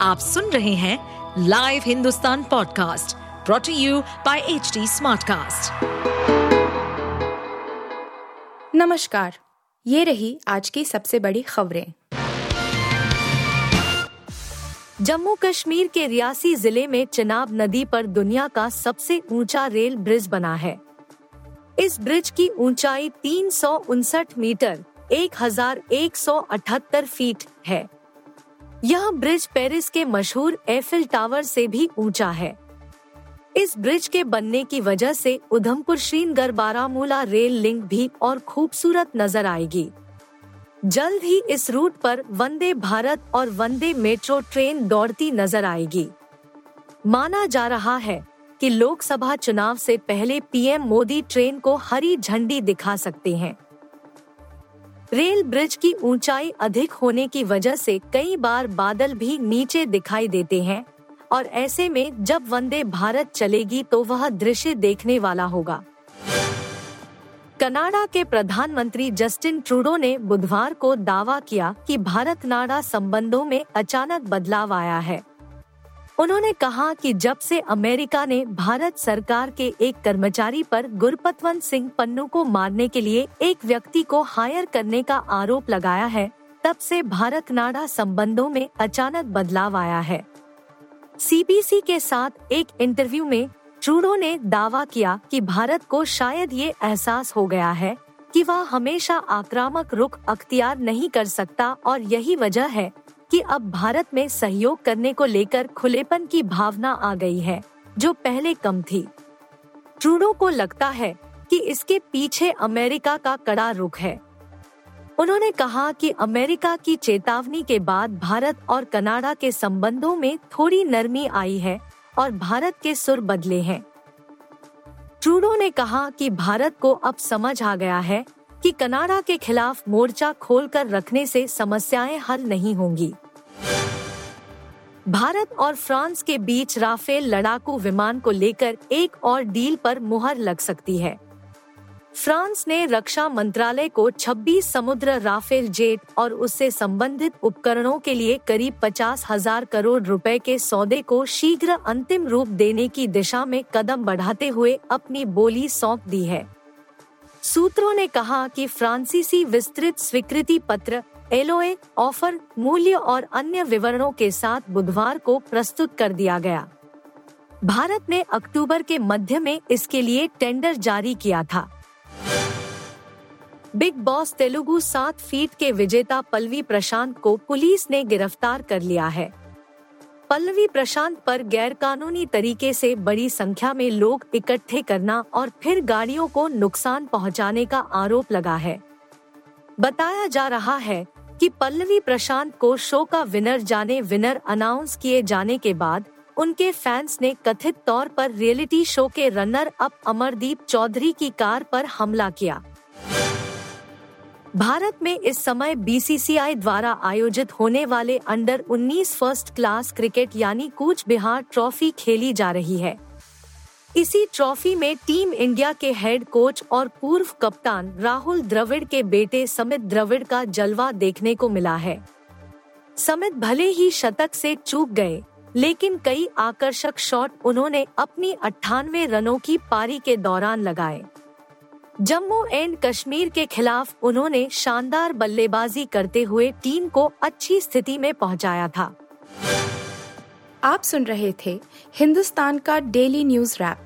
आप सुन रहे हैं live Hindustan podcast brought to you by H Smartcast. नमस्कार, ये रही आज की सबसे बड़ी खबरें। जम्मू कश्मीर के रियासी ज़िले में चिनाब नदी पर दुनिया का सबसे ऊँचा रेल ब्रिज बना है। इस ब्रिज की ऊंचाई तीन सौ उनसठ मीटर, एक हज़ार एक सौ अठहत्तर फीट है। यह ब्रिज पेरिस के मशहूर एफिल टावर से भी ऊँचा है। इस ब्रिज के बनने की वजह से उधमपुर श्रीनगर बारामूला रेल लिंक भी और खूबसूरत नज़र आएगी। जल्द ही इस रूट पर वंदे भारत और वंदे मेट्रो ट्रेन दौड़ती नज़र आएगी। माना जा रहा है कि लोकसभा चुनाव से पहले पीएम मोदी ट्रेन को हरी झंडी दिखा सकते हैं। रेल ब्रिज की ऊंचाई अधिक होने की वजह से कई बार बादल भी नीचे दिखाई देते हैं, और ऐसे में जब वंदे भारत चलेगी तो वह दृश्य देखने वाला होगा। कनाडा के प्रधानमंत्री जस्टिन ट्रूडो ने बुधवार को दावा किया कि भारत नाडा संबंधों में अचानक बदलाव आया है। उन्होंने कहा कि जब से अमेरिका ने भारत सरकार के एक कर्मचारी पर गुरपतवंत सिंह पन्नू को मारने के लिए एक व्यक्ति को हायर करने का आरोप लगाया है, तब से भारत नाडा संबंधों में अचानक बदलाव आया है। सीबीसी के साथ एक इंटरव्यू में ट्रूडो ने दावा किया कि भारत को शायद ये एहसास हो गया है कि वह हमेशा आक्रामक रुख अख्तियार नहीं कर सकता और यही वजह है कि अब भारत में सहयोग करने को लेकर खुलेपन की भावना आ गई है, जो पहले कम थी। ट्रूडो को लगता है कि इसके पीछे अमेरिका का कड़ा रुख है। उन्होंने कहा कि अमेरिका की चेतावनी के बाद भारत और कनाडा के संबंधों में थोड़ी नरमी आई है और भारत के सुर बदले हैं। ट्रूडो ने कहा कि भारत को अब समझ आ गया है कि कनाडा के खिलाफ मोर्चा खोलकर रखने से समस्याएँ हल नहीं होंगी। भारत और फ्रांस के बीच राफेल लड़ाकू विमान को लेकर एक और डील पर मुहर लग सकती है। फ्रांस ने रक्षा मंत्रालय को 26 समुद्र राफेल जेट और उससे संबंधित उपकरणों के लिए करीब पचास हज़ार करोड़ रुपए के सौदे को शीघ्र अंतिम रूप देने की दिशा में कदम बढ़ाते हुए अपनी बोली सौंप दी है। सूत्रों ने कहा कि फ्रांसीसी विस्तृत स्वीकृति पत्र एलओए ऑफ़र मूल्य और अन्य विवरणों के साथ बुधवार को प्रस्तुत कर दिया गया। भारत ने अक्टूबर के मध्य में इसके लिए टेंडर जारी किया था। बिग बॉस तेलुगु सात फीट के विजेता पल्लवी प्रशांत को पुलिस ने गिरफ़्तार कर लिया है। पल्लवी प्रशांत पर गैरकानूनी तरीके से बड़ी संख्या में लोग इकट्ठे करना और फिर गाड़ियों को नुकसान पहुँचाने का आरोप लगा है। बताया जा रहा है कि पल्लवी प्रशांत को शो का विनर जाने विनर अनाउंस किए जाने के बाद, उनके फैंस ने कथित तौर पर रियलिटी शो के रनर अप अमरदीप चौधरी की कार पर हमला किया। भारत में इस समय बीसीसीआई द्वारा आयोजित होने वाले अंडर 19 फ़र्स्ट क्लास क्रिकेट यानी कूच बिहार ट्रॉफी खेली जा रही है। इसी ट्रॉफी में टीम इंडिया के हेड कोच और पूर्व कप्तान राहुल द्रविड़ के बेटे समित द्रविड़ का जलवा देखने को मिला है। समित भले ही शतक से चूक गए, लेकिन कई आकर्षक शॉट उन्होंने अपनी अट्ठानवे रनों की पारी के दौरान लगाए। जम्मू एंड कश्मीर के खिलाफ उन्होंने शानदार बल्लेबाजी करते हुए टीम को अच्छी स्थिति में पहुँचाया था। आप सुन रहे थे हिंदुस्तान का डेली न्यूज़ रैप।